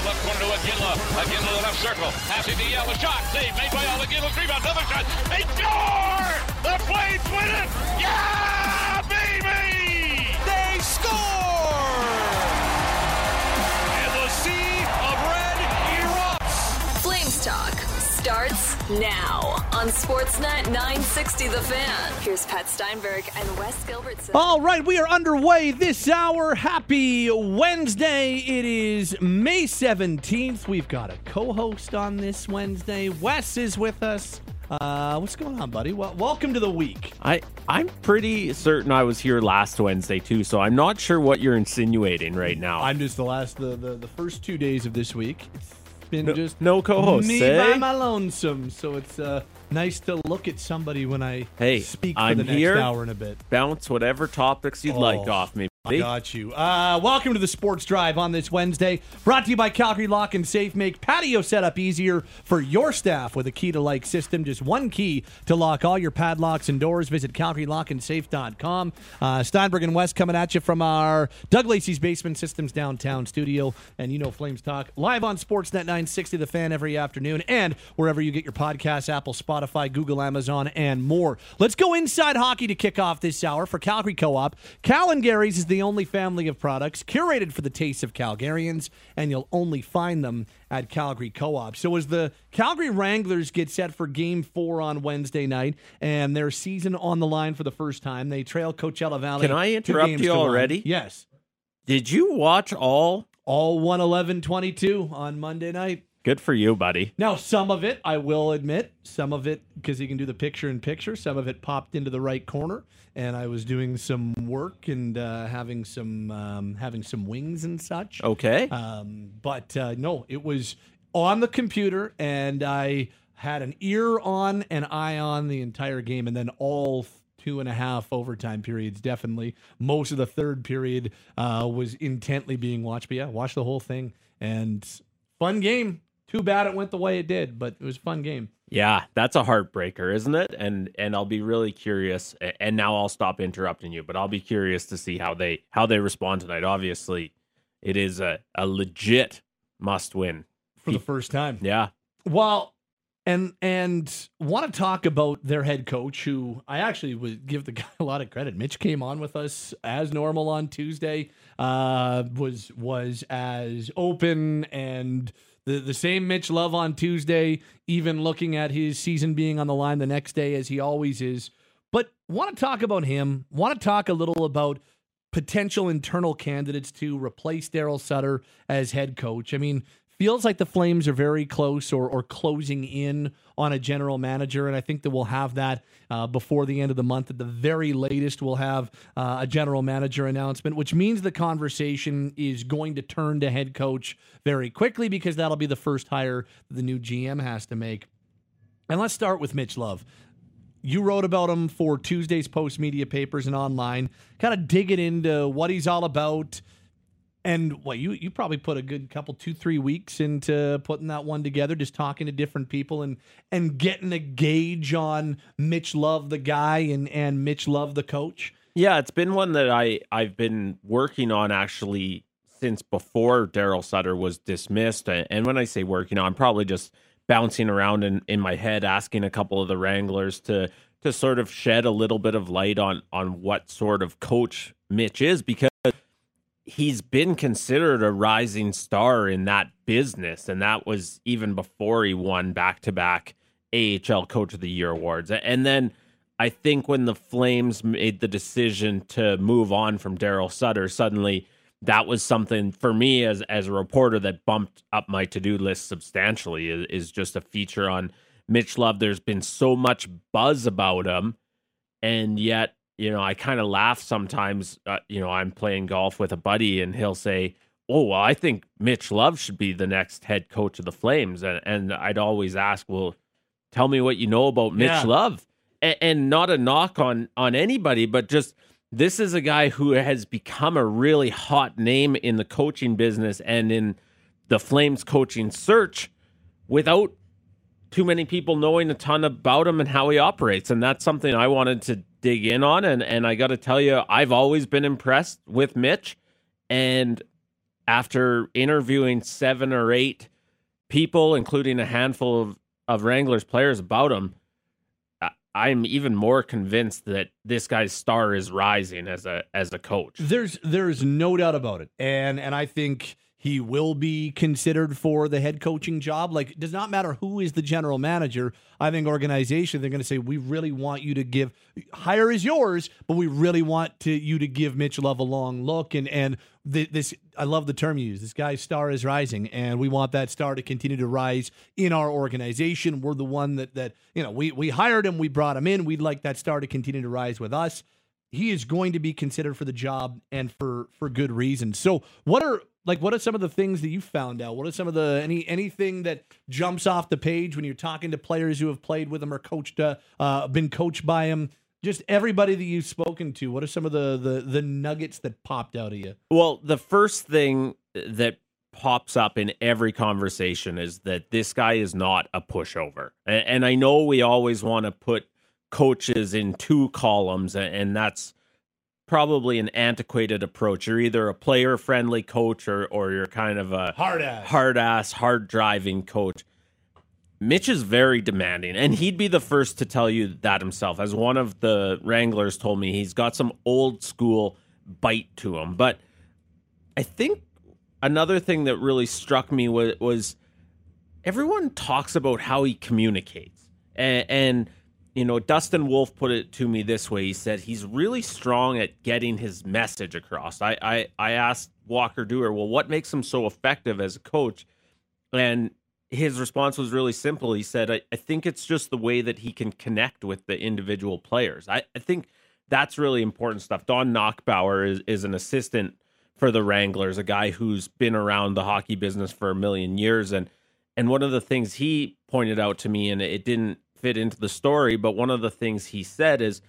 the left corner to Iginla. Iginla the left circle. Passing to Yelle. A shot. Save made by Al Iginla. Rebound. Another shot. They score! The Flames win it! Yeah, baby! They score! And the sea of red erupts. Flames Talk starts now on Sportsnet 960 The Fan. Here's Pat Steinberg and Wes Gilbertson. All right, we are underway this hour. Happy Wednesday. It is May 17th. We've got a co host on this Wednesday. Wes is with us. Uh, what's going on, buddy? Well, welcome to the week. I I'm pretty certain I was here last Wednesday too, so I'm not sure what you're insinuating right now. I'm just the last, the, the, the first two days of this week. It's been No- just no co-hosts, Me eh? by my lonesome. So it's uh, nice to look at somebody when I Hey, speak for I'm the next here. hour and a bit. Bounce whatever topics you'd like Oh. off me. I got you. Uh, welcome to the Sports Drive on this Wednesday. Brought to you by Calgary Lock and Safe. Make patio setup easier for your staff with a key to like system. Just one key to lock all your padlocks and doors. Visit CalgaryLockandSafe.com. Uh, Steinberg and Wes coming at you from our Doug Lacey's Basement Systems downtown studio. And you know Flames Talk live on Sportsnet 960 The Fan every afternoon and wherever you get your podcasts Apple, Spotify, Google, Amazon, and more. Let's go inside hockey to kick off this hour for Calgary Co op. Cal and Gary's is the only family of products curated for the tastes of Calgarians, and you'll only find them at Calgary Co op. So, as the Calgary Wranglers get set for game four on Wednesday night and their season on the line for the first time, they trail Coachella Valley. Can I interrupt you to one. already? Yes. Did you watch all? All 111 22 on Monday night. Good for you, buddy. Now, some of it, I will admit, some of it, because you can do the picture in picture, some of it popped into the right corner, and I was doing some work and uh, having some um, having some wings and such. Okay. Um, but uh, no, it was on the computer, and I had an ear on and eye on the entire game, and then all two and a half overtime periods. Definitely, most of the third period uh, was intently being watched. But yeah, watch the whole thing, and fun game. Too bad it went the way it did, but it was a fun game. Yeah, that's a heartbreaker, isn't it? And and I'll be really curious. And now I'll stop interrupting you, but I'll be curious to see how they how they respond tonight. Obviously, it is a a legit must win. For the first time, Yeah. Well, and and want to talk about their head coach, who I actually would give the guy a lot of credit. Mitch came on with us as normal on Tuesday. Uh, was was as open and the the same Mitch Love on Tuesday. Even looking at his season being on the line the next day, as he always is. But want to talk about him. Want to talk a little about potential internal candidates to replace Daryl Sutter as head coach. I mean, feels like the Flames are very close or, or closing in on a general manager, and I think that we'll have that uh, before the end of the month. At the very latest, we'll have uh, a general manager announcement, which means the conversation is going to turn to head coach very quickly because that'll be the first hire the new GM has to make. And let's start with Mitch Love you wrote about him for Tuesday's post media papers and online, kind of digging into what he's all about. And well, you you probably put a good couple two three weeks into putting that one together, just talking to different people and and getting a gauge on Mitch Love the guy and and Mitch Love the coach. Yeah, it's been one that I I've been working on actually since before Daryl Sutter was dismissed. And when I say working on, I'm probably just bouncing around in, in my head, asking a couple of the Wranglers to to sort of shed a little bit of light on on what sort of coach Mitch is because he's been considered a rising star in that business, and that was even before he won back to back AHL Coach of the Year awards. And then I think when the Flames made the decision to move on from Daryl Sutter, suddenly that was something for me as as a reporter that bumped up my to do list substantially. Is, is just a feature on Mitch Love. There's been so much buzz about him, and yet you know I kind of laugh sometimes. Uh, you know I'm playing golf with a buddy, and he'll say. Oh well, I think Mitch Love should be the next head coach of the Flames, and, and I'd always ask, well, tell me what you know about Mitch Yeah. Love, and, and not a knock on on anybody, but just this is a guy who has become a really hot name in the coaching business and in the Flames coaching search without too many people knowing a ton about him and how he operates. And that's something I wanted to dig in on. And, and I got to tell you, I've always been impressed with Mitch. And after interviewing seven or eight people, including a handful of, of Wranglers players about him, I'm even more convinced that this guy's star is rising as a as a coach. There's there's no doubt about it, and and I think he will be considered for the head coaching job. Like, does not matter who is the general manager. I think organization they're going to say we really want you to give hire is yours, but we really want to you to give Mitch Love a long look and and this I love the term you use. This guy's star is rising, and we want that star to continue to rise in our organization. We're the one that that you know we we hired him, we brought him in. We'd like that star to continue to rise with us he is going to be considered for the job and for for good reason. So, what are like what are some of the things that you found out? What are some of the any anything that jumps off the page when you're talking to players who have played with him or coached uh, uh been coached by him? Just everybody that you've spoken to, what are some of the the the nuggets that popped out of you? Well, the first thing that pops up in every conversation is that this guy is not a pushover. And, and I know we always want to put coaches in two columns, and that's probably an antiquated approach. You're either a player friendly coach or, or you're kind of a Hard ass. hard ass, hard driving coach. Mitch is very demanding, and he'd be the first to tell you that himself. As one of the Wranglers told me, he's got some old school bite to him. But I think another thing that really struck me was, was everyone talks about how he communicates. And, and, you know, Dustin Wolf put it to me this way. He said he's really strong at getting his message across. I, I, I asked Walker Duehr, well, what makes him so effective as a coach? And his response was really simple. He said, I, I think it's just the way that he can connect with the individual players. I, I think that's really important stuff. Don Nachbaur is, is an assistant for the Wranglers, a guy who's been around the hockey business for a million years. And and one of the things he pointed out to me, and it didn't fit into the story, but one of the things he said is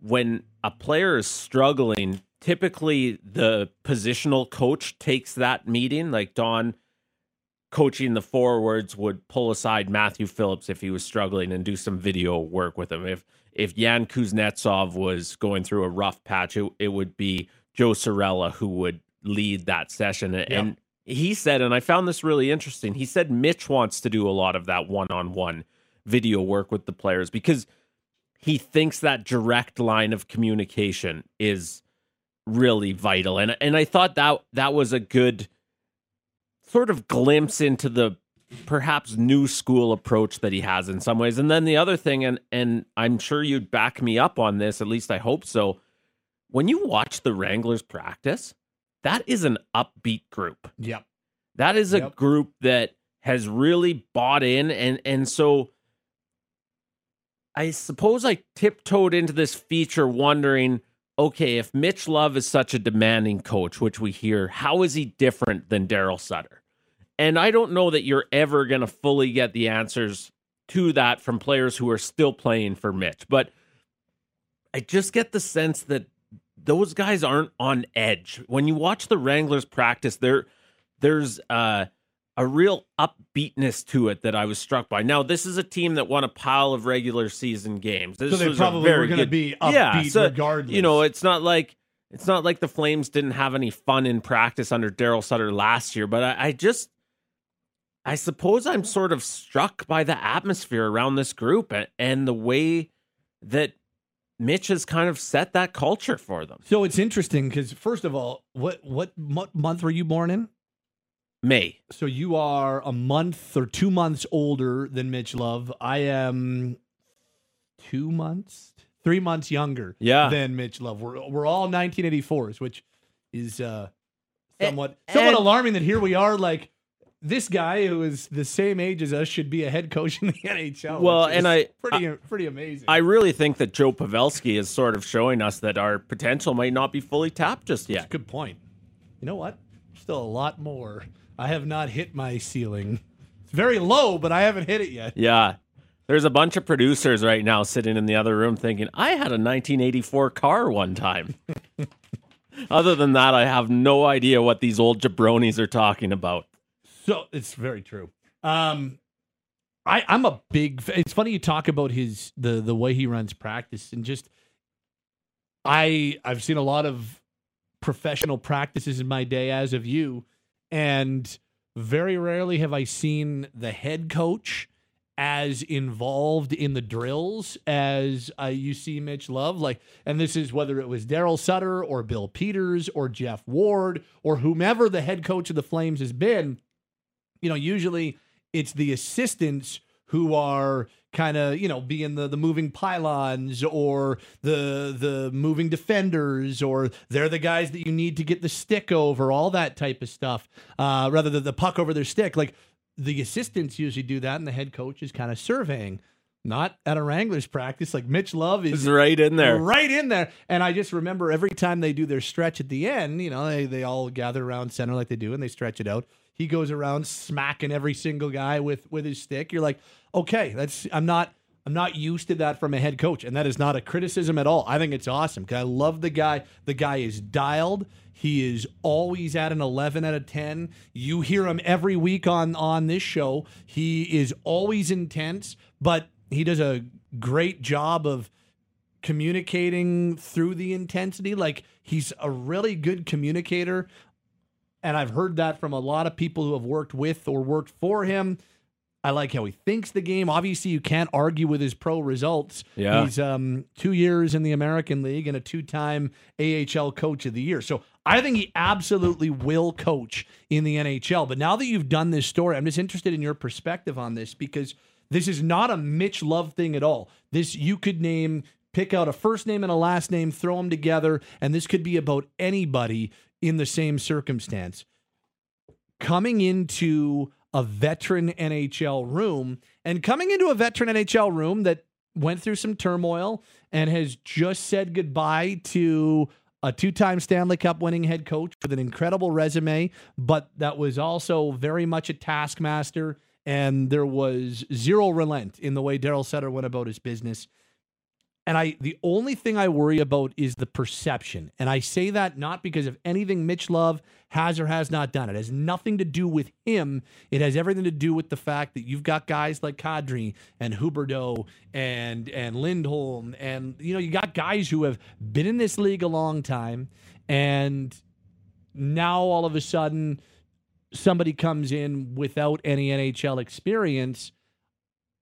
when a player is struggling, typically the positional coach takes that meeting. Like Don coaching the forwards would pull aside Matthew Phillips if he was struggling and do some video work with him. If if Yan Kuznetsov was going through a rough patch, it, it would be Joe Cirella who would lead that session. And he said, and I found this really interesting. He said Mitch wants to do a lot of that one-on-one video work with the players because he thinks that direct line of communication is really vital. And and I thought that that was a good sort of glimpse into the perhaps new school approach that he has in some ways. And then the other thing, and and I'm sure you'd back me up on this, at least I hope so. When you watch the Wranglers practice, that is an upbeat group. Yep. That is a Yep. group that has really bought in and and so I suppose I tiptoed into this feature wondering, okay, if Mitch Love is such a demanding coach, which we hear, how is he different than Daryl Sutter? And I don't know that you're ever going to fully get the answers to that from players who are still playing for Mitch, but I just get the sense that those guys aren't on edge. When you watch the Wranglers practice, there there's uh, a real upbeatness to it that I was struck by. Now, this is a team that won a pile of regular season games. This So they probably were going to be yeah, upbeat so, regardless. You know, it's not like it's not like the Flames didn't have any fun in practice under Daryl Sutter last year, but I, I just I suppose I'm sort of struck by the atmosphere around this group and, and the way that Mitch has kind of set that culture for them. So it's interesting because first of all, what what month were you born in? May. So you are a month or two months older than Mitch Love. I am two months, three months younger Yeah. than Mitch Love. We're we're all 1984s, which is uh, somewhat A- somewhat and- alarming that here we are like this guy who is the same age as us should be a head coach in the NHL. Well, which and I- pretty pretty amazing. I really think that Joe Pavelski is sort of showing us that our potential might not be fully tapped just yet. Good point. You know what? Still a lot more. I have not hit my ceiling. It's very low, but I haven't hit it yet. Yeah. There's a bunch of producers right now sitting in the other room thinking, I had a 1984 car one time. Other than that, I have no idea what these old jabronis are talking about. So it's very true. Um, I I'm a big. It's funny you talk about his the the way he runs practice and just. I I've seen a lot of professional practices in my day, as of you, And very rarely have I seen the head coach as involved in the drills as uh, you see Mitch Love. Like, and this is whether it was Daryl Sutter or Bill Peters or Jeff Ward or whomever the head coach of the Flames has been. You know, usually it's the assistants who are kind of you know being the the moving pylons or the the moving defenders or they're the guys that you need to get the stick over all that type of stuff uh, rather than the puck over their stick like the assistants usually do that and the head coach is kind of surveying not at a Wranglers practice. Like Mitch Love is It's right in there. right in there. And I just remember every time they do their stretch at the end, you know, they, they all gather around center like they do and they stretch it out. He goes around smacking every single guy with with his stick. You're like, okay, that's I'm not I'm not used to that from a head coach, and that is not a criticism at all. I think it's awesome because I love the guy. The guy is dialed. He is always at an 11 out of 10. You hear him every week on on this show. He is always intense, but he does a great job of communicating through the intensity. Like he's a really good communicator. And I've heard that from a lot of people who have worked with or worked for him. I like how he thinks the game. Obviously, you can't argue with his pro results. Yeah. He's um, two years in the American League and a two time AHL coach of the year. So I think he absolutely will coach in the NHL. But now that you've done this story, I'm just interested in your perspective on this because this is not a Mitch Love thing at all. This you could name, pick out a first name and a last name, throw them together, and this could be about anybody in the same circumstance. Coming into a veteran NHL room and coming into a veteran NHL room that went through some turmoil and has just said goodbye to a two time Stanley Cup winning head coach with an incredible resume, but that was also very much a taskmaster. And there was zero relent in the way Daryl Sutter went about his business. And I the only thing I worry about is the perception. And I say that not because of anything Mitch Love has or has not done. It has nothing to do with him. It has everything to do with the fact that you've got guys like Kadri and Huberdeau and and Lindholm and you know you got guys who have been in this league a long time and now all of a sudden somebody comes in without any NHL experience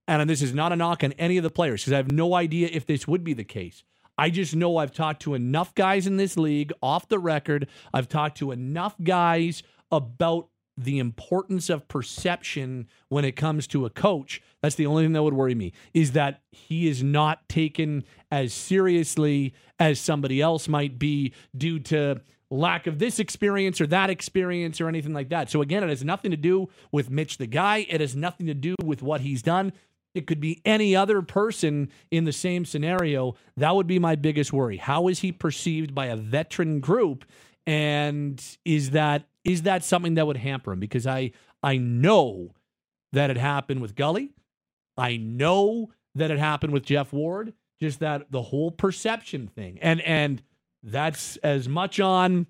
and this is not a knock on any of the players because I have no idea if this would be the case. I just know I've talked to enough guys in this league off the record. I've talked to enough guys about the importance of perception when it comes to a coach. That's the only thing that would worry me is that he is not taken as seriously as somebody else might be due to lack of this experience or that experience or anything like that. So again, it has nothing to do with Mitch the guy. It has nothing to do with what he's done. It could be any other person in the same scenario. That would be my biggest worry. How is he perceived by a veteran group? And is that is that something that would hamper him? Because I I know that it happened with Gully. I know that it happened with Jeff Ward. Just that the whole perception thing. And and that's as much on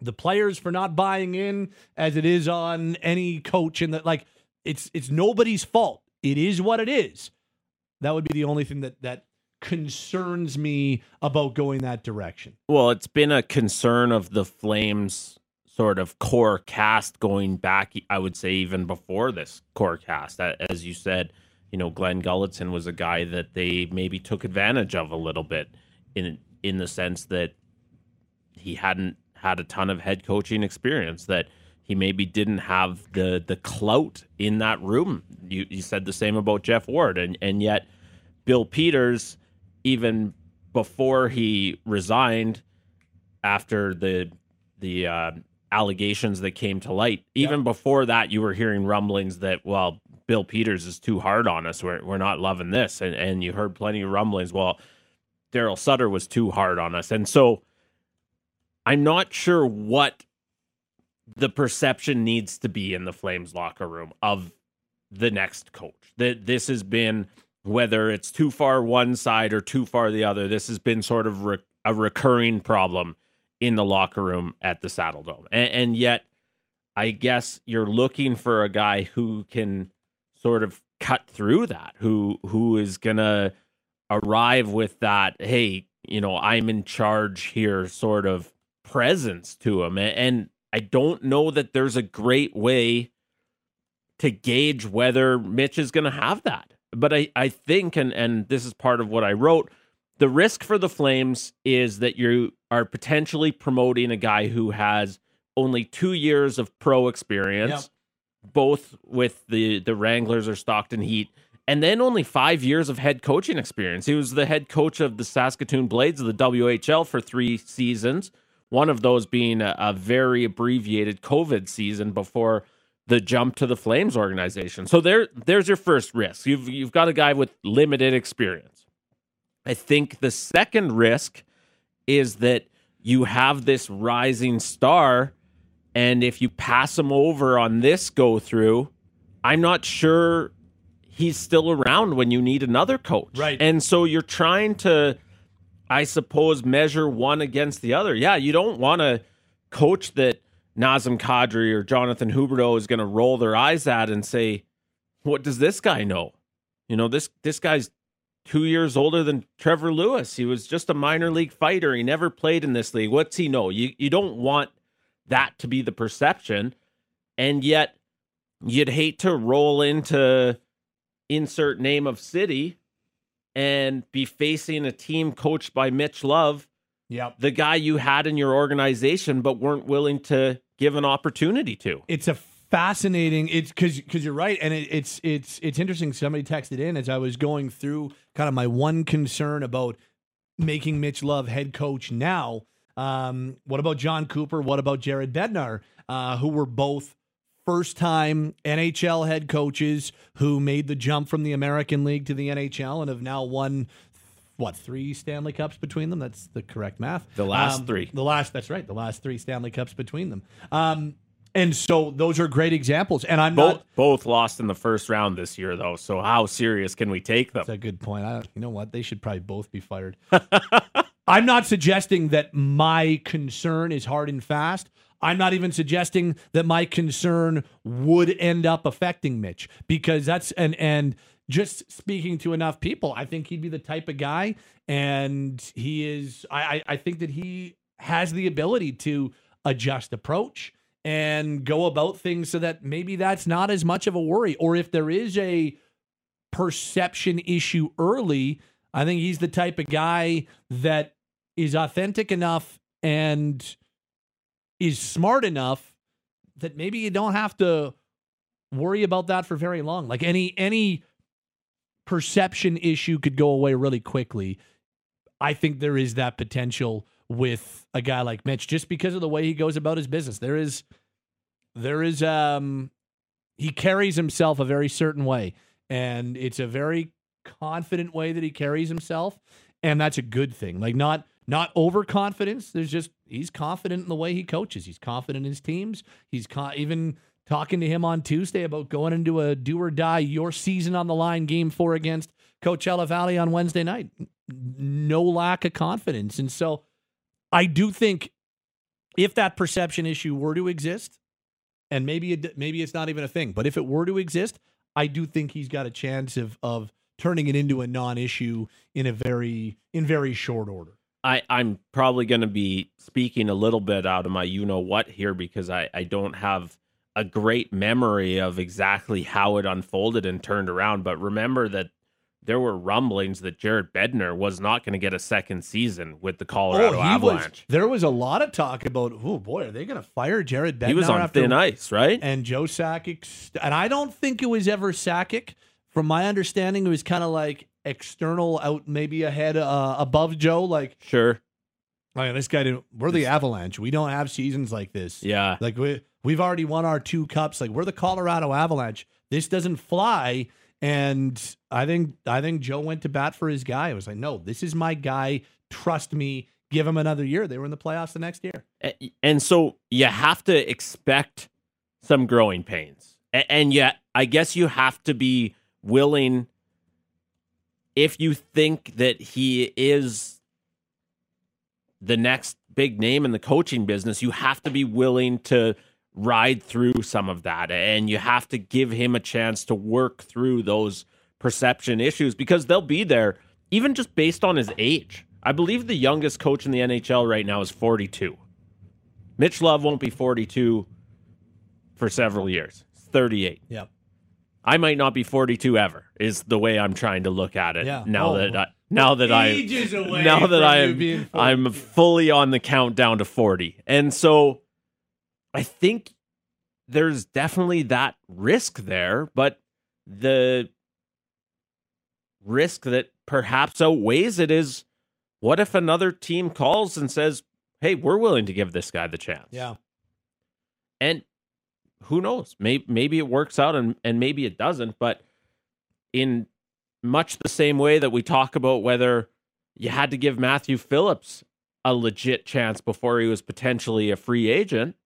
the players for not buying in as it is on any coach and that like it's it's nobody's fault it is what it is. That would be the only thing that that concerns me about going that direction. Well, it's been a concern of the Flames sort of core cast going back, I would say, even before this core cast. As you said, you know, Glenn Gulutzan was a guy that they maybe took advantage of a little bit in in the sense that he hadn't had a ton of head coaching experience that he maybe didn't have the the clout in that room. You, you said the same about Jeff Ward, and and yet Bill Peters, even before he resigned, after the the uh, allegations that came to light, even before that, you were hearing rumblings that well, Bill Peters is too hard on us. We're we're not loving this, and and you heard plenty of rumblings. Well, Daryl Sutter was too hard on us, and so I'm not sure what the perception needs to be in the Flames locker room of the next coach. That this has been whether it's too far one side or too far the other. This has been sort of re- a recurring problem in the locker room at the Saddledome, and, and yet I guess you're looking for a guy who can sort of cut through that, who who is gonna arrive with that. Hey, you know, I'm in charge here, sort of presence to him, and I don't know that there's a great way to gauge whether Mitch is going to have that. But I, I think, and, and this is part of what I wrote, the risk for the Flames is that you are potentially promoting a guy who has only two years of pro experience, yep. both with the, the Wranglers or Stockton Heat, and then only five years of head coaching experience. He was the head coach of the Saskatoon Blades of the WHL for three seasons, one of those being a, a very abbreviated COVID season before the jump to the Flames organization. So there, there's your first risk. You've you've got a guy with limited experience. I think the second risk is that you have this rising star, and if you pass him over on this go through, I'm not sure he's still around when you need another coach. Right. And so you're trying to, I suppose, measure one against the other. Yeah, you don't want to coach that Nazem Kadri or Jonathan Huberdeau is going to roll their eyes at and say, "What does this guy know?" You know this this guy's two years older than Trevor Lewis. He was just a minor league fighter. He never played in this league. What's he know? You you don't want that to be the perception, and yet you'd hate to roll into insert name of city and be facing a team coached by Mitch Love. Yep. The guy you had in your organization but weren't willing to give an opportunity to. It's a fascinating it's because because you're right and it, it's it's it's interesting somebody texted in as i was going through kind of my one concern about making mitch love head coach now um, what about jon cooper what about jared bednar uh, who were both first time nhl head coaches who made the jump from the american league to the nhl and have now won what three Stanley Cups between them? That's the correct math. The last um, three. The last. That's right. The last three Stanley Cups between them. Um, and so those are great examples. And I'm both, not both lost in the first round this year, though. So how serious can we take them? That's a good point. I, you know what? They should probably both be fired. I'm not suggesting that my concern is hard and fast. I'm not even suggesting that my concern would end up affecting Mitch because that's and and just speaking to enough people, I think he'd be the type of guy, and he is. I I think that he has the ability to adjust approach and go about things so that maybe that's not as much of a worry. Or if there is a perception issue early, I think he's the type of guy that is authentic enough and is smart enough that maybe you don't have to worry about that for very long. Like any any perception issue could go away really quickly. I think there is that potential with a guy like Mitch just because of the way he goes about his business. There is there is um he carries himself a very certain way and it's a very confident way that he carries himself and that's a good thing. Like not not overconfidence. There's just he's confident in the way he coaches. He's confident in his teams. He's co- even talking to him on Tuesday about going into a do or die your season on the line game four against Coachella Valley on Wednesday night. No lack of confidence. And so I do think if that perception issue were to exist, and maybe it, maybe it's not even a thing, but if it were to exist, I do think he's got a chance of of turning it into a non-issue in a very in very short order. I, I'm probably going to be speaking a little bit out of my you know what here because I, I don't have a great memory of exactly how it unfolded and turned around. But remember that there were rumblings that Jared Bednar was not going to get a second season with the oh, Colorado oh, Avalanche. Was, there was a lot of talk about, oh boy, are they going to fire Jared Bednar? He was on after, thin ice, right? And Joe Sakic, and I don't think it was ever Sakic. From my understanding, it was kind of like external out, maybe ahead, uh, above Joe. Like, sure, like this guy didn't. We're the Avalanche. We don't have seasons like this. Yeah, like we we've already won our two cups. Like we're the Colorado Avalanche. This doesn't fly. And I think I think Joe went to bat for his guy. I was like, no, this is my guy. Trust me. Give him another year. They were in the playoffs the next year. And so you have to expect some growing pains. And yet, I guess you have to be willing if you think that he is the next big name in the coaching business, you have to be willing to ride through some of that and you have to give him a chance to work through those perception issues because they'll be there even just based on his age. I believe the youngest coach in the NHL right now is 42. Mitch Love won't be 42 for several years. He's 38. Yep. I might not be 42 ever. Is the way I'm trying to look at it. Yeah. Now Oh. that I now that I now that I'm I'm fully on the countdown to 40. And so I think there's definitely that risk there, but the risk that perhaps outweighs it is what if another team calls and says, "Hey, we're willing to give this guy the chance." Yeah. And who knows? Maybe maybe it works out and, and maybe it doesn't, but in much the same way that we talk about whether you had to give Matthew Phillips a legit chance before he was potentially a free agent,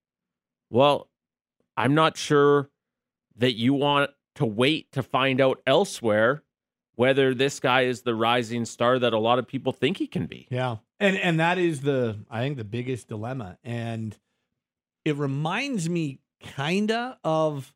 well, I'm not sure that you want to wait to find out elsewhere whether this guy is the rising star that a lot of people think he can be. Yeah. And and that is the I think the biggest dilemma. And it reminds me kinda of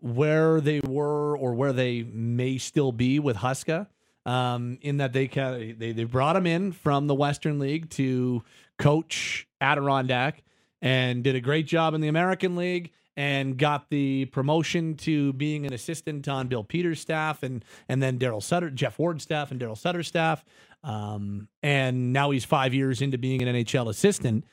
where they were or where they may still be with Huska. Um, in that they kind they, they brought him in from the Western League to coach Adirondack and did a great job in the American League and got the promotion to being an assistant on Bill Peters' staff and and then Daryl Sutter, Jeff Ward's staff, and Daryl Sutter's staff. Um, and now he's five years into being an NHL assistant.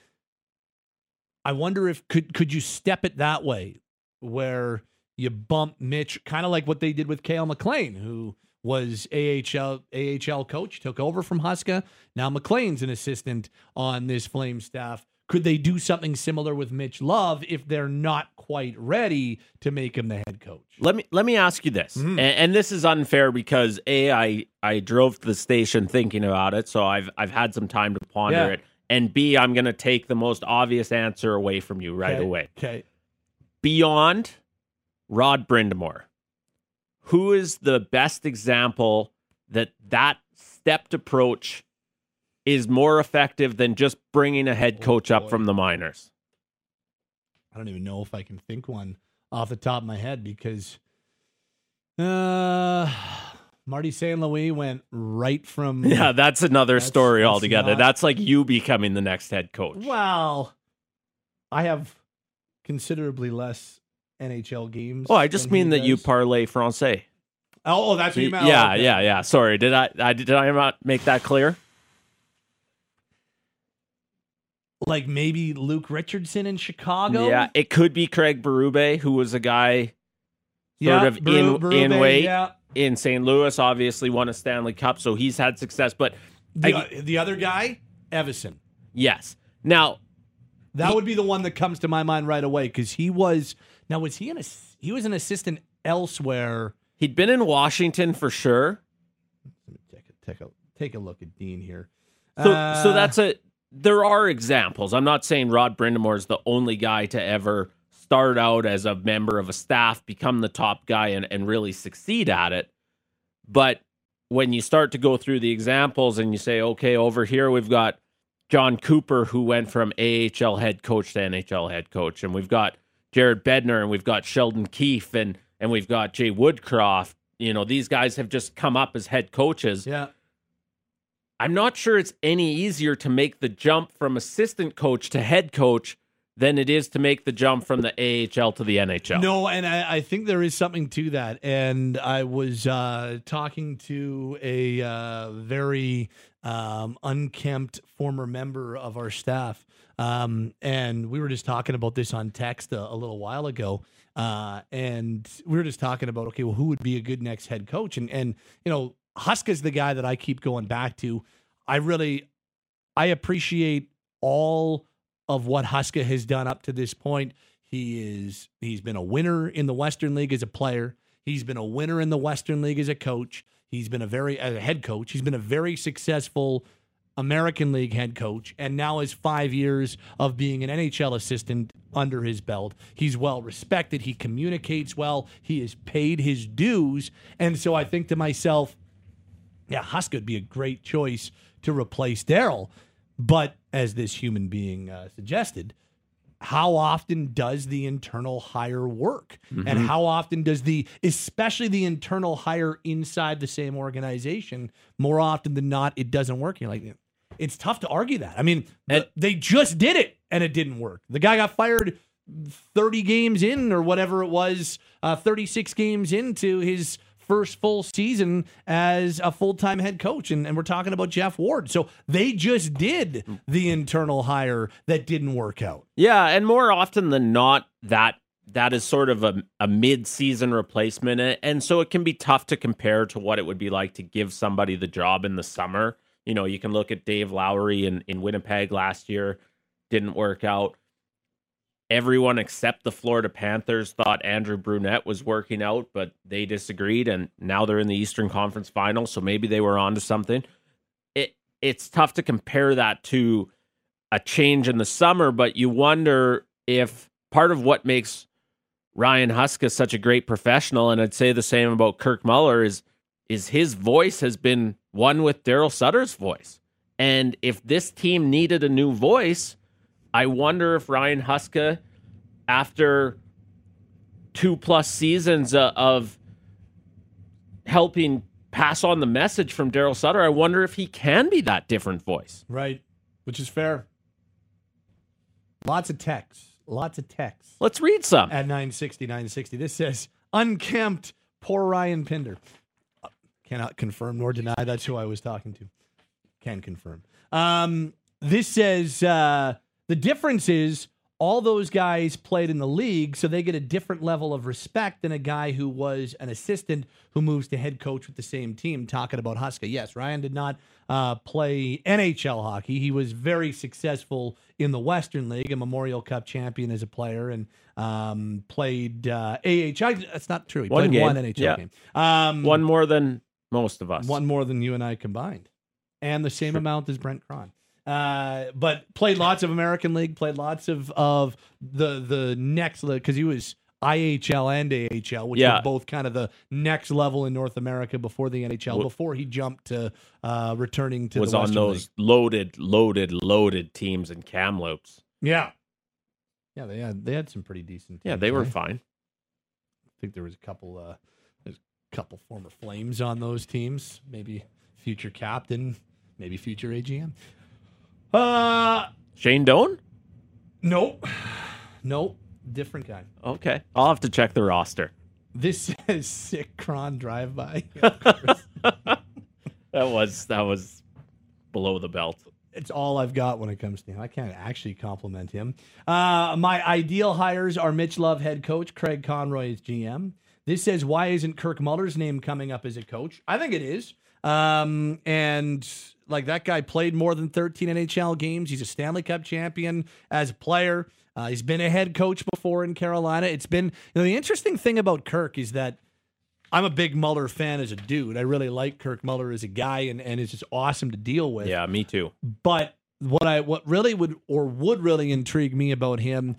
I wonder if could could you step it that way, where you bump Mitch, kind of like what they did with Cail MacLean, who was AHL AHL coach, took over from Huska. Now MacLean's an assistant on this Flame staff. Could they do something similar with Mitch Love if they're not quite ready to make him the head coach? Let me let me ask you this, mm-hmm. and, and this is unfair because a I I drove to the station thinking about it, so I've I've had some time to ponder Yeah. it, and b I'm going to take the most obvious answer away from you right Okay. away. Okay. Beyond Rod Brind'Amour, who is the best example that that stepped approach is more effective than just bringing a head Oh, coach up from the minors? I don't even know if I can think one off the top of my head because uh Marty St. Louis went right from Yeah, that's another That's- story that's altogether. not- that's like you becoming the next head coach. Well, I have considerably less NHL games. Oh, I just mean that you does. parley français. Oh, oh, that's what you meant. yeah, yeah, yeah. Sorry, did I, I did I not make that clear? Like maybe Luke Richardson in Chicago. Yeah, it could be Craig Berube, who was a guy yeah, of in- Beru- in Berube, weight. Yeah. In St. Louis. Obviously, won a Stanley Cup, so he's had success. But The, I- the other guy, Evason. yes, now That He- would be the one that comes to my mind right away because he was now was he an he was an assistant elsewhere. he'd been in Washington for sure. Let me take a take a take a look at Dean here. So, so Uh, that's a. There are examples. I'm not saying Rod Brind'Amour is the only guy to ever start out as a member of a staff, become the top guy, and, and really succeed at it. But when you start to go through the examples and you say, okay, over here we've got Jon Cooper, who went from AHL head coach to NHL head coach, and we've got Jared Bednar, and we've got Sheldon Keefe, and and we've got Jay Woodcroft. You know, these guys have just come up as head coaches. yeah. I'm not sure it's any easier to make the jump from assistant coach to head coach than it is to make the jump from the AHL to the NHL. No, and I, I think there is something to that. And I was uh, talking to a uh, very um, unkempt former member of our staff. Um, and we were just talking about this on text a, a little while ago. Uh, and we were just talking about, okay, well, who would be a good next head coach? And, and you know, Husk is the guy that I keep going back to. I really, I appreciate all of what Huska has done up to this point. He is he's been a winner in the Western League as a player. He's been a winner in the Western League as a coach. He's been a very a head coach. He's been a very successful American League head coach and now has 5 years of being an NHL assistant under his belt. He's well respected, he communicates well, he has paid his dues, and so I think to myself, yeah, Huska would be a great choice to replace Daryl. But as this human being uh, suggested, how often does the internal hire work? And how often does the, especially the internal hire inside the same organization, more often than not, it doesn't work? You're like, it's tough to argue that. I mean, And- they just did it and it didn't work. The guy got fired 30 games in or whatever it was, uh, 36 games into his first full season as a full-time head coach and, and we're talking about Jeff Ward. So they just did the internal hire that didn't work out. Yeah, and more often than not, that that is sort of a, a mid-season replacement, and so it can be tough to compare to what it would be like to give somebody the job in the summer. You know, you can look at Dave Lowry in, in Winnipeg last year, didn't work out. Everyone except the Florida Panthers thought Andrew Brunette was working out, but they disagreed, and now they're in the Eastern Conference Final, so maybe they were onto something. It it's tough to compare that to a change in the summer, but you wonder if part of what makes Ryan Huska such a great professional, and I'd say the same about Kirk Muller, is is his voice has been one with Daryl Sutter's voice. And if this team needed a new voice, I wonder if Ryan Huska, after two plus seasons uh, of helping pass on the message from Daryl Sutter, I wonder if he can be that different voice. Right. Which is fair. Lots of texts. Lots of texts. Let's read some. at 960, 960. This says, unkempt, poor Ryan Pinder. Uh, Cannot confirm nor deny. That's who I was talking to. Can confirm. Um, this says, uh, the difference is all those guys played in the league, so they get a different level of respect than a guy who was an assistant who moves to head coach with the same team. Talking about Huska. Yes, Ryan did not uh, play NHL hockey. He was very successful in the Western League, a Memorial Cup champion as a player, and um, played uh, AHL. That's not true. He One played game. one NHL Yeah. game. Um, One more than most of us. one more than you and I combined, and the same amount as Brent Cron. Uh, but played lots of American League, played lots of of the the next because he was IHL and AHL, which Yeah. were both kind of the next level in North America before the NHL. Before he jumped to uh, returning to was on those League. loaded, loaded, loaded teams in Kamloops. Yeah, yeah, they had they had some pretty decent. Yeah, they were eh? fine. I think there was a couple uh there's a couple former Flames on those teams. Maybe future captain, maybe future AGM. Uh Shane Doan? nope. Nope. Different guy. Okay. I'll have to check the roster. This is sick cron drive by. That was that was below the belt. it's all I've got when it comes to him. I can't actually compliment him. Uh, my ideal hires are Mitch Love head coach, Craig Conroy is GM. This says why isn't Kirk Muller's name coming up as a coach? I think it is. Um, and like that guy played more than 13 NHL games. He's a Stanley Cup champion as a player. Uh, he's been a head coach before in Carolina. It's been you know the interesting thing about Kirk is that I'm a big Muller fan as a dude. I really like Kirk Muller as a guy, and, and it's just awesome to deal with. Yeah, me too. But what I what really would or would really intrigue me about him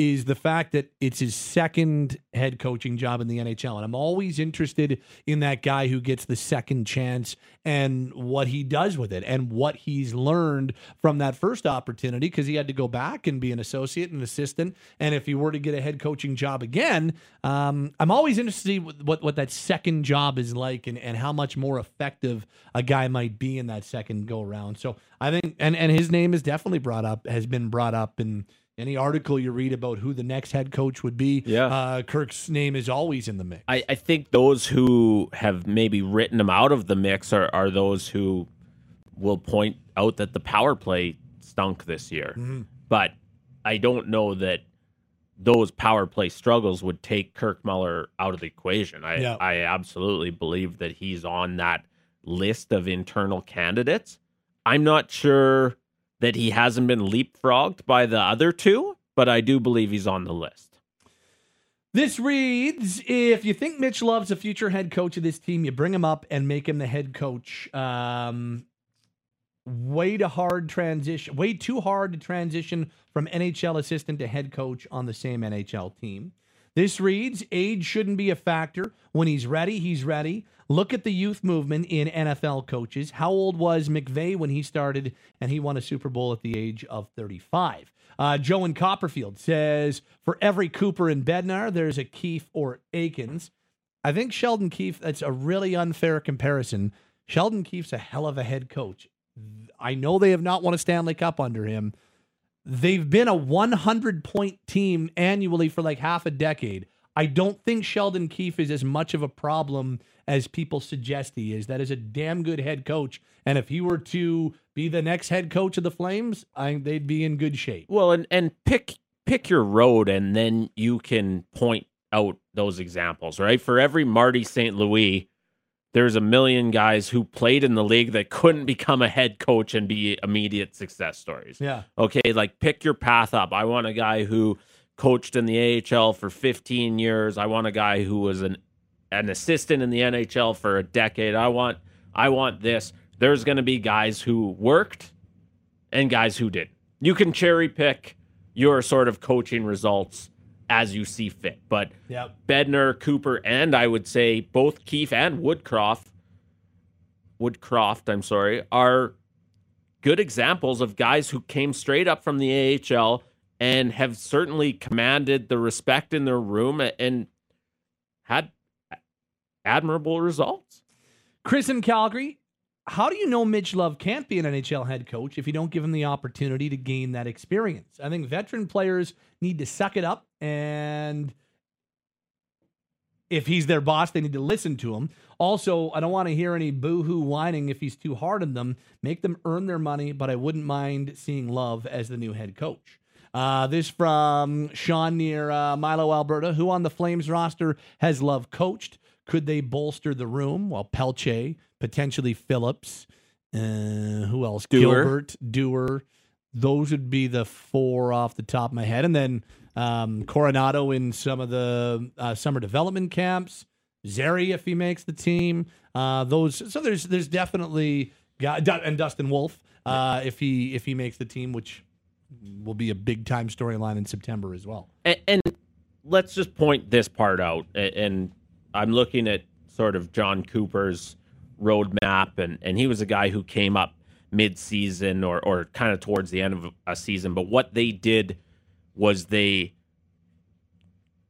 is the fact that it's his second head coaching job in the NHL. And I'm always interested in that guy who gets the second chance and what he does with it and what he's learned from that first opportunity because he had to go back and be an associate and assistant. And if he were to get a head coaching job again, um, I'm always interested in what, what, that second job is like and, and how much more effective a guy might be in that second go around. So I think, and, and his name is definitely brought up, has been brought up in any article you read about who the next head coach would be. Yeah. Uh, Kirk's name is always in the mix. I, I think those who have maybe written him out of the mix are, are those who will point out that the power play stunk this year. But I don't know that those power play struggles would take Kirk Muller out of the equation. I, Yeah. I absolutely believe that he's on that list of internal candidates. I'm not sure that he hasn't been leapfrogged by the other two, but I do believe he's on the list. This reads If you think Mitch Love's a future head coach of this team, you bring him up and make him the head coach. Um, way too hard transition, way too hard to transition from NHL assistant to head coach on the same NHL team. This reads age shouldn't be a factor. When he's ready, he's ready. Look at the youth movement in NFL coaches. How old was McVay when he started and he won a Super Bowl at the age of 35? Uh, Joe in Copperfield says for every Cooper and Bednar, there's a Keefe or Eakins. I think Sheldon Keefe, that's a really unfair comparison. Sheldon Keefe's a hell of a head coach. I know they have not won a Stanley Cup under him. They've been a 100 point team annually for like half a decade. I don't think Sheldon Keefe is as much of a problem as people suggest he is. That is a damn good head coach. And if he were to be the next head coach of the Flames, I they'd be in good shape. Well, and and pick pick your road, and then you can point out those examples, right? For every Marty St. Louis, there's a million guys who played in the league that couldn't become a head coach and be immediate success stories. Yeah. Okay, like pick your path up. I want a guy who coached in the AHL for 15 years. I want a guy who was an an assistant in the NHL for a decade. I want I want this. There's going to be guys who worked and guys who didn't. You can cherry pick your sort of coaching results as you see fit. But Yep. Bednar, Cooper, and I would say both Keefe and Woodcroft, Woodcroft, I'm sorry, are good examples of guys who came straight up from the AHL and have certainly commanded the respect in their room and had admirable results. Chris in Calgary, how do you know Mitch Love can't be an NHL head coach if you don't give him the opportunity to gain that experience? I think veteran players need to suck it up and if he's their boss, they need to listen to him. Also, I don't want to hear any boo-hoo whining if he's too hard on them. Make them earn their money, but I wouldn't mind seeing Love as the new head coach. Uh, this from Sean near uh, Milo, Alberta. Who on the Flames roster has Love coached? Could they bolster the room? Well, Pelletier, potentially Phillips. Uh, who else? Dewar. Gilbert, Dewar. Those would be the four off the top of my head. And then um, Coronato in some of the uh, summer development camps. Zary if he makes the team. Uh, those so there's there's definitely got and Dustin Wolf uh, if he if he makes the team, which will be a big time storyline in September as well. And, and let's just point this part out. And I'm looking at sort of Jon Cooper's roadmap, and, and he was a guy who came up mid-season or, or kind of towards the end of a season. But what they did was they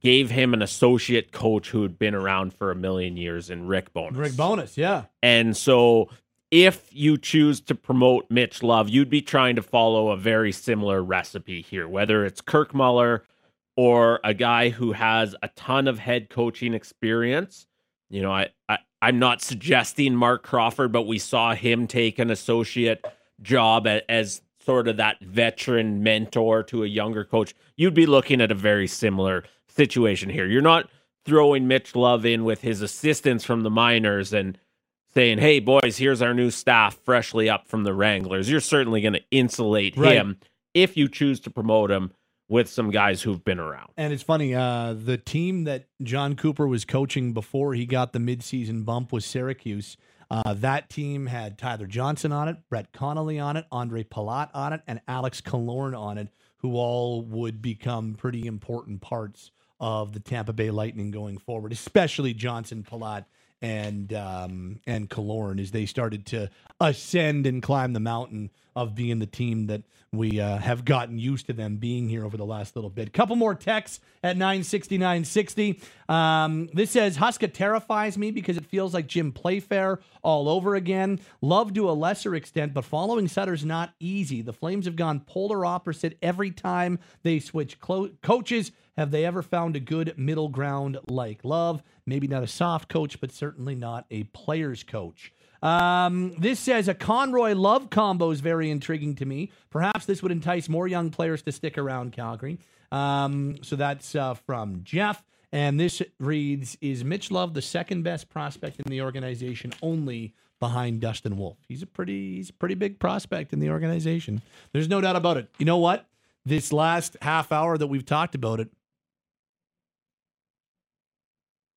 gave him an associate coach who had been around for a million years in Rick Bowness. Rick Bowness, yeah. And so if you choose to promote Mitch Love, you'd be trying to follow a very similar recipe here, whether it's Kirk Muller or a guy who has a ton of head coaching experience. You know, I, I I'm not suggesting Marc Crawford, but we saw him take an associate job a- as sort of that veteran mentor to a younger coach. You'd be looking at a very similar situation here. You're not throwing Mitch Love in with his assistants from the minors and saying, "Hey boys, here's our new staff freshly up from the Wranglers." You're certainly going to insulate Right. him if you choose to promote him with some guys who've been around. And it's funny, uh, the team that Jon Cooper was coaching before he got the midseason bump was Syracuse. Uh, that team had Tyler Johnson on it, Brett Connolly on it, Ondrej Palat on it, and Alex Killorn on it, who all would become pretty important parts of the Tampa Bay Lightning going forward, especially Johnson, Palat, and um, and Killorn as they started to ascend and climb the mountain of being the team that we uh, have gotten used to them being here over the last little bit. Couple more texts at 96960. Um, this says Huska terrifies me because it feels like Jim Playfair all over again. Love to a lesser extent, but following Sutter's not easy. The Flames have gone polar opposite every time they switch clo- coaches. Have they ever found a good middle ground like Love? Maybe not a soft coach, but certainly not a player's coach. Um, this says a Conroy Love combo is very intriguing to me. Perhaps this would entice more young players to stick around Calgary. Um, so that's uh, from Jeff. And this reads Is Mitch Love the second best prospect in the organization only behind Dustin Wolf? He's a pretty he's a pretty big prospect in the organization. There's no doubt about it. You know what? This last half hour that we've talked about it,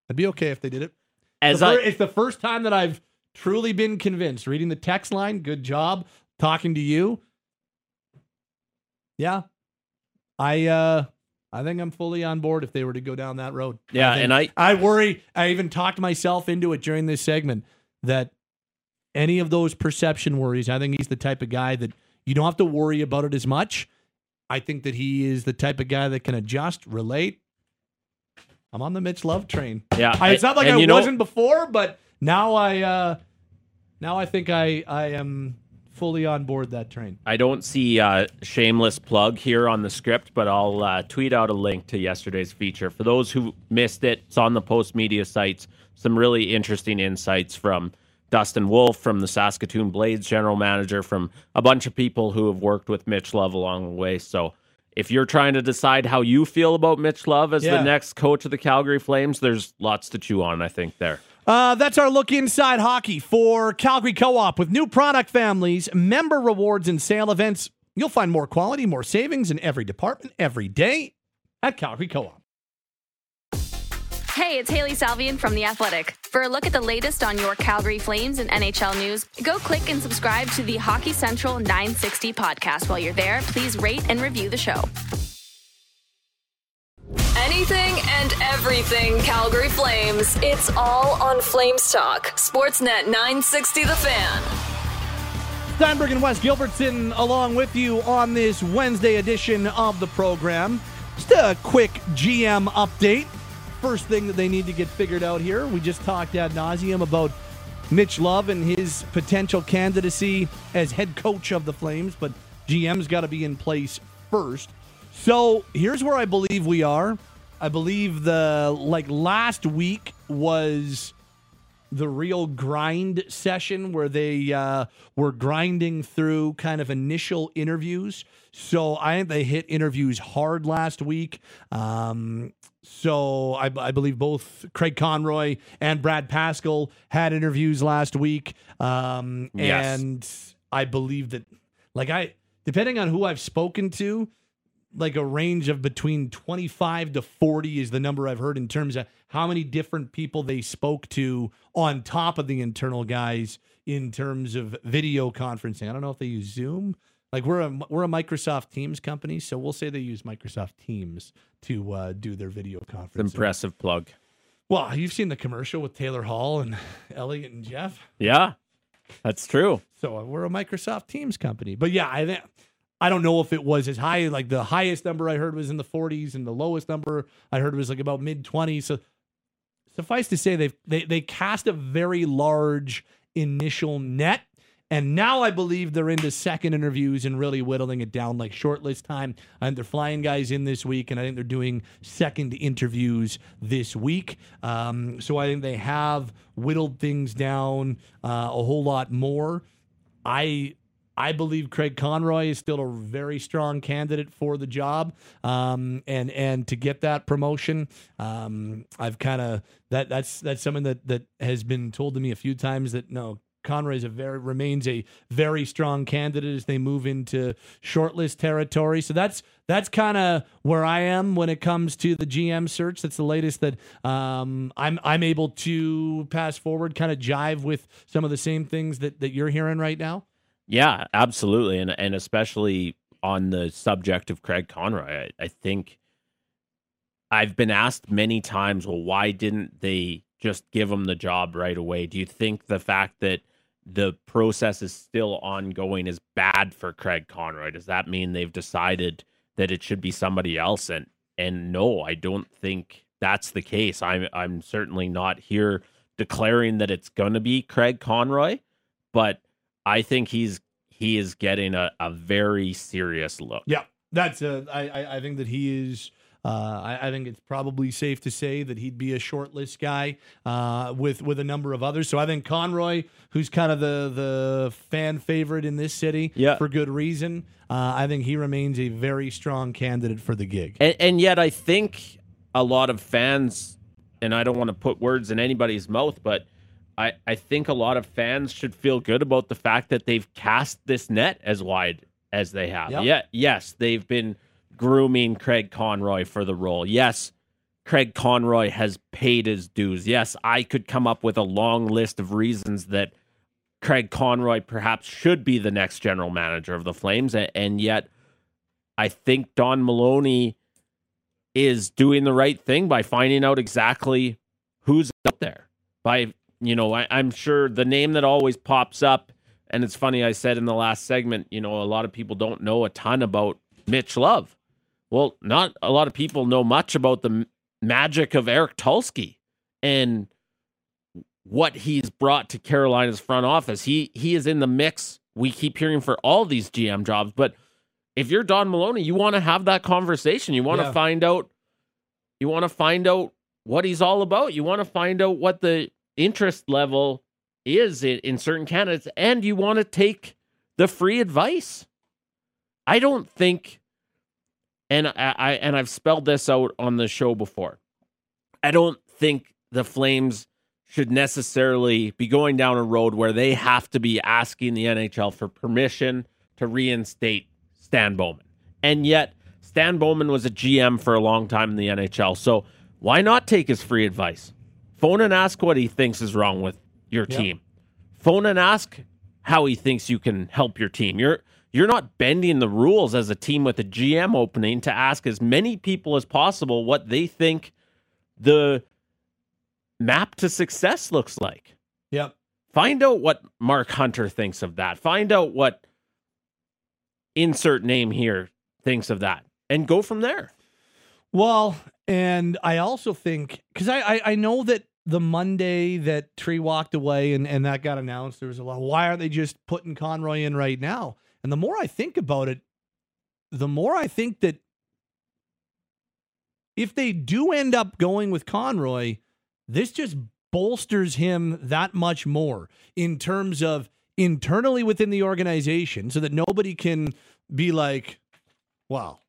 I'd be okay if they did it. As The I fir- it's the first time that I've truly been convinced. Reading the text line, good job. Talking to you, yeah. I uh I think I'm fully on board if they were to go down that road. Yeah, think- and I- I worry. I even talked myself into it during this segment that any of those perception worries. I think he's the type of guy that you don't have to worry about it as much. I think that he is the type of guy that can adjust, relate. I'm on the Mitch Love train. yeah, I, it's not like I wasn't before, but now I uh now I think I I am fully on board that train. I don't see a shameless plug here on the script, but I'll uh, tweet out a link to yesterday's feature. For those who missed it, it's on the Postmedia sites. Some really interesting insights from Dustin Wolf, from the Saskatoon Blades general manager, from a bunch of people who have worked with Mitch Love along the way. So if you're trying to decide how you feel about Mitch Love as Yeah. the next coach of the Calgary Flames, there's lots to chew on, I think, there. Uh, that's our look inside hockey for Calgary Co op. With new product families, member rewards, and sale events, you'll find more quality, more savings in every department every day at Calgary Co op. Hey, it's Hailey Salvian from The Athletic. For a look at the latest on your Calgary Flames and NHL news, go click and subscribe to the Hockey Central 960 podcast. While you're there, please rate and review the show. Anything and everything Calgary Flames. It's all on Flames Talk. Sportsnet 960 The Fan. Steinberg and Wes Gilbertson along with you on this Wednesday edition of the program. Just a quick GM update. First thing that they need to get figured out here. We just talked ad nauseum about Mitch Love and his potential candidacy as head coach of the Flames, but GM's got to be in place first. So here's where I believe we are. I believe the like last week was the real grind session where they uh, were grinding through kind of initial interviews. So I think they hit interviews hard last week. Um, so I, I believe both Craig Conroy and Brad Pascall had interviews last week. Um, Yes. And I believe that, like, I, depending on who I've spoken to, like a range of between 25 to 40 is the number I've heard in terms of how many different people they spoke to on top of the internal guys in terms of video conferencing. I don't know if they use Zoom. Like we're a we're a Microsoft Teams company, so we'll say they use Microsoft Teams to uh, do their video conferencing. Impressive plug. Well, you've seen the commercial with Taylor Hall and Elliot and Jeff. Yeah, that's true. So uh, we're a Microsoft Teams company. But yeah, I think I don't know if it was as high. Like the highest number I heard was in the 40s, and the lowest number I heard was like about mid 20s. So suffice to say, they they they cast a very large initial net. And now I believe they're into second interviews and really whittling it down like shortlist time. I think they're flying guys in this week, and I think they're doing second interviews this week. Um, so I think they have whittled things down uh, a whole lot more. I I believe Craig Conroy is still a very strong candidate for the job, um, and and to get that promotion, um, I've kind of that that's that's something that that has been told to me a few times that no. Conroy is a very remains a very strong candidate as they move into shortlist territory. So that's that's kind of where I am when it comes to the GM search. That's the latest that um, I'm I'm able to pass forward, kind of jive with some of the same things that that you're hearing right now. Yeah, absolutely, and and especially on the subject of Craig Conroy, I, I think I've been asked many times, well, why didn't they just give him the job right away? Do you think the fact that the process is still ongoing is bad for Craig Conroy? Does that mean they've decided that it should be somebody else? And and no, I don't think that's the case. I'm I'm certainly not here declaring that it's going to be Craig Conroy, but I think he's he is getting a, a very serious look. Yeah, that's a. I I, I think that he is. Uh, I, I think it's probably safe to say that he'd be a short list guy uh, with with a number of others. So I think Conroy, who's kind of the the fan favorite in this city, Yeah. for good reason. Uh, I think he remains a very strong candidate for the gig. And, and yet, I think a lot of fans, and I don't want to put words in anybody's mouth, but I, I think a lot of fans should feel good about the fact that they've cast this net as wide as they have. Yep. Yeah, yes, they've been grooming Craig Conroy for the role. Yes, Craig Conroy has paid his dues. Yes, I could come up with a long list of reasons that Craig Conroy perhaps should be the next general manager of the Flames, and yet I think Don Maloney is doing the right thing by finding out exactly who's up there. By you know, I, I'm sure the name that always pops up, and it's funny I said in the last segment, you know, a lot of people don't know a ton about Mitch Love. Well, not a lot of people know much about the m- magic of Eric Tulsky and what he's brought to Carolina's front office. He he is in the mix we keep hearing for all these GM jobs. But if you're Don Maloney, you want to have that conversation. You want to Yeah. find out. You want to find out what he's all about. You want to find out what the interest level is in, in certain candidates, and you want to take the free advice. I don't think, and I, I and I've spelled this out on the show before. I don't think the Flames should necessarily be going down a road where they have to be asking the NHL for permission to reinstate Stan Bowman. And yet, Stan Bowman was a GM for a long time in the NHL. So why not take his free advice? Phone and ask what he thinks is wrong with your Yep. team. Phone and ask how he thinks you can help your team. You're you're not bending the rules as a team with a GM opening to ask as many people as possible what they think the map to success looks like. Yep. Find out what Mark Hunter thinks of that. Find out what insert name here thinks of that and go from there. Well, and I also think because I, I I know that the Monday that Tree walked away and, and that got announced, there was a lot. Why aren't they just putting Conroy in right now? And the more I think about it, the more I think that if they do end up going with Conroy, this just bolsters him that much more in terms of internally within the organization so that nobody can be like, wow,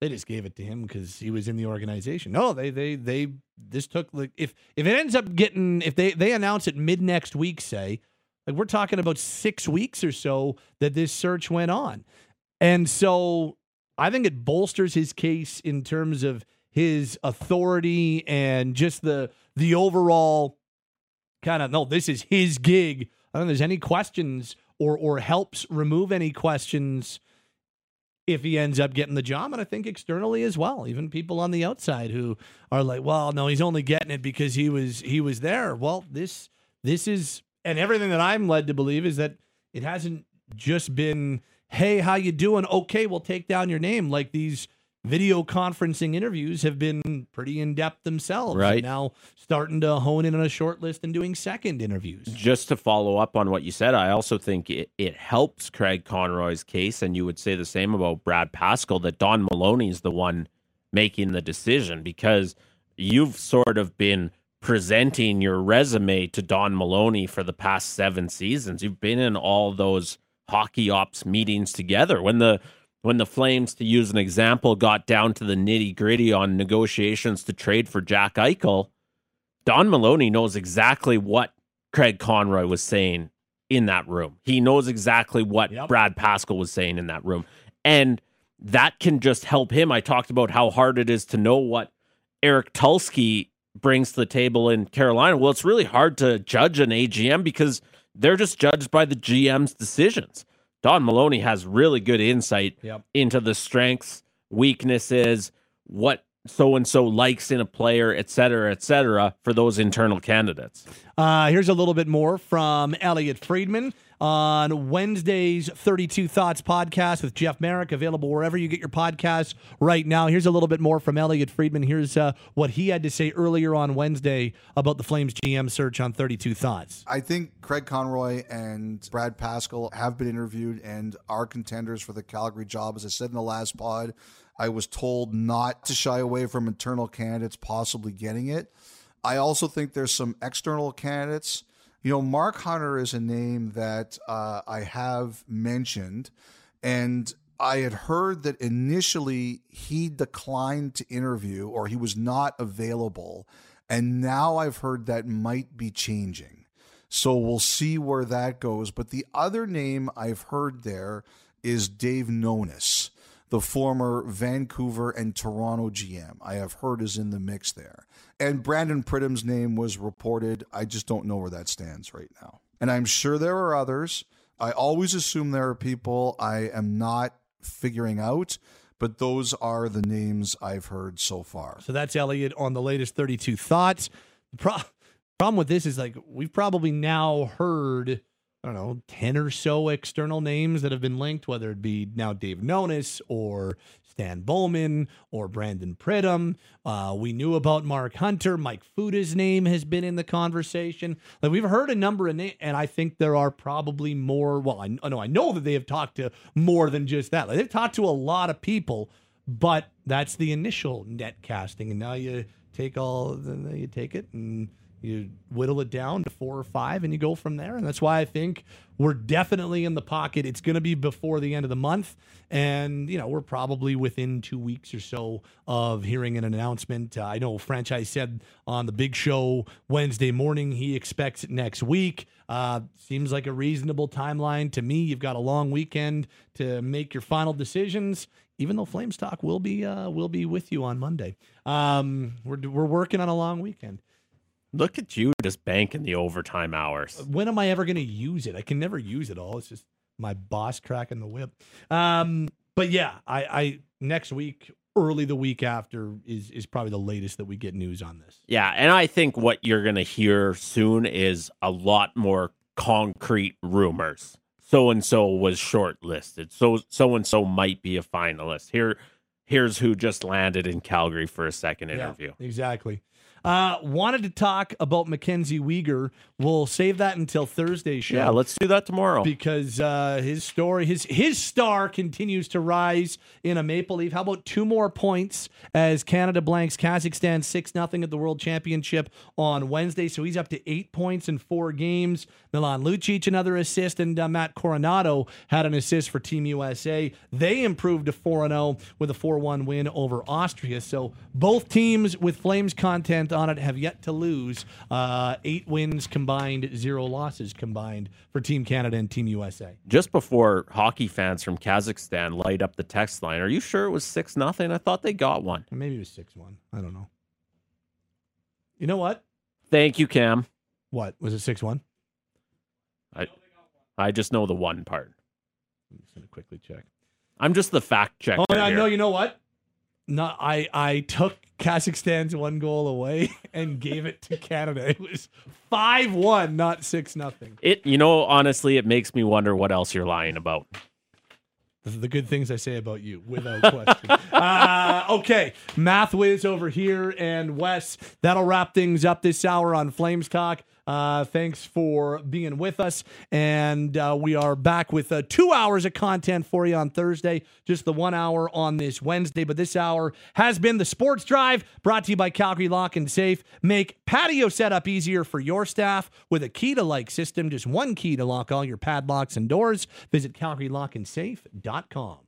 they just gave it to him because he was in the organization. No, they they they this took like if if it ends up getting if they they announce it mid next week, say like we're talking about six weeks or so that this search went on, and so I think it bolsters his case in terms of his authority and just the the overall kind of no, this is his gig. I don't think there's any questions or or helps remove any questions if he ends up getting the job. And I think externally as well, even people on the outside who are like, well, no, he's only getting it because he was he was there. Well, this this is and everything that I'm led to believe is that it hasn't just been, hey, how you doing? Okay, we'll take down your name. Like these video conferencing interviews have been pretty in depth themselves. Right. Now starting to hone in on a short list and doing second interviews. Just to follow up on what you said, I also think it, it helps Craig Conroy's case, and you would say the same about Brad Pascall, that Don Maloney is the one making the decision because you've sort of been presenting your resume to Don Maloney for the past seven seasons. You've been in all those hockey ops meetings together. When the when the Flames, to use an example, got down to the nitty gritty on negotiations to trade for Jack Eichel, Don Maloney knows exactly what Craig Conroy was saying in that room. He knows exactly what Yep. Brad Pascall was saying in that room. And that can just help him. I talked about how hard it is to know what Eric Tulsky brings to the table in Carolina. Well, it's really hard to judge an AGM because they're just judged by the GM's decisions. Don Maloney has really good insight Yep. into the strengths, weaknesses, what so and so likes in a player, et cetera, et cetera, for those internal candidates. Uh, here's a little bit more from Elliot Friedman on Wednesday's 32 Thoughts podcast with Jeff Marek, available wherever you get your podcasts right now. Here's a little bit more from Elliot Friedman. Here's uh, what he had to say earlier on Wednesday about the Flames GM search on 32 Thoughts. I think Craig Conroy and Brad Pascall have been interviewed and are contenders for the Calgary job. As I said in the last pod, I was told not to shy away from internal candidates possibly getting it. I also think there's some external candidates. You know, Mark Hunter is a name that uh, I have mentioned, and I had heard that initially he declined to interview or he was not available. And now I've heard that might be changing. So we'll see where that goes. But the other name I've heard there is Dave Nonis, the former Vancouver and Toronto GM. I have heard is in the mix there. And Brandon Pridham's name was reported. I just don't know where that stands right now. And I'm sure there are others. I always assume there are people I am not figuring out, but those are the names I've heard so far. So that's Elliot on the latest 32 Thoughts. The pro- problem with this is like we've probably now heard I don't know, 10 or so external names that have been linked, whether it be now Dave Nonis or Stan Bowman or Brandon Pridham. Uh, we knew about Mark Hunter. Mike Futa's name has been in the conversation. Like we've heard a number of names, and I think there are probably more. Well, I know I know that they have talked to more than just that. Like they've talked to a lot of people, but that's the initial net casting, and now you take all, you take it and you whittle it down to four or five and you go from there. And that's why I think we're definitely in the pocket. It's going to be before the end of the month. And, you know, we're probably within two weeks or so of hearing an announcement. Uh, I know Franchise said on the big show Wednesday morning he expects it next week. Uh, seems like a reasonable timeline to me. You've got a long weekend to make your final decisions. Even though Flames Talk will be uh, will be with you on Monday, um, we're we're working on a long weekend. Look at you just banking the overtime hours. When am I ever going to use it? I can never use it all. It's just my boss cracking the whip. Um, but yeah, I, I next week, early the week after is is probably the latest that we get news on this. Yeah, and I think what you're going to hear soon is a lot more concrete rumors. So and so was shortlisted. So so and so might be a finalist. Here here's who just landed in Calgary for a second interview. Yeah, exactly. Uh, wanted to talk about MacKenzie Weegar. We'll save that until Thursday show. Yeah, let's do that tomorrow because uh, his story, his his star continues to rise in a Maple Leaf. How about two more points as Canada blanks Kazakhstan six nothing at the World Championship on Wednesday? So he's up to eight points in four games. Milan Lucic another assist, and uh, Matt Coronato had an assist for Team USA. They improved to four zero with a four one win over Austria. So both teams with Flames content on it have yet to lose. Uh, eight wins combined, zero losses combined for Team Canada and Team USA. Just before hockey fans from Kazakhstan light up the text line, are you sure it was six nothing? I thought they got one. Maybe it was six one. I don't know. You know what? Thank you, Cam. What was it? Six one. I I just know the one part. I'm just gonna quickly check. I'm just the fact checker. Oh, I know. You know what? No, I I took Kazakhstan's one goal away and gave it to Canada. It was five one, not six nothing. It you know honestly, it makes me wonder what else you're lying about. The good things I say about you, without question. uh, okay, Math Whiz over here and Wes. That'll wrap things up this hour on Flames Talk. Uh, thanks for being with us. And uh, we are back with uh, two hours of content for you on Thursday, just the one hour on this Wednesday. But this hour has been the Sports Drive brought to you by Calgary Lock and Safe. Make patio setup easier for your staff with a key to like system. Just one key to lock all your padlocks and doors. Visit CalgaryLockandSafe.com.